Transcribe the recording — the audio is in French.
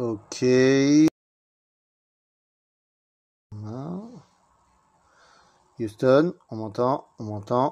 Ok. Houston, on m'entend, on m'entend.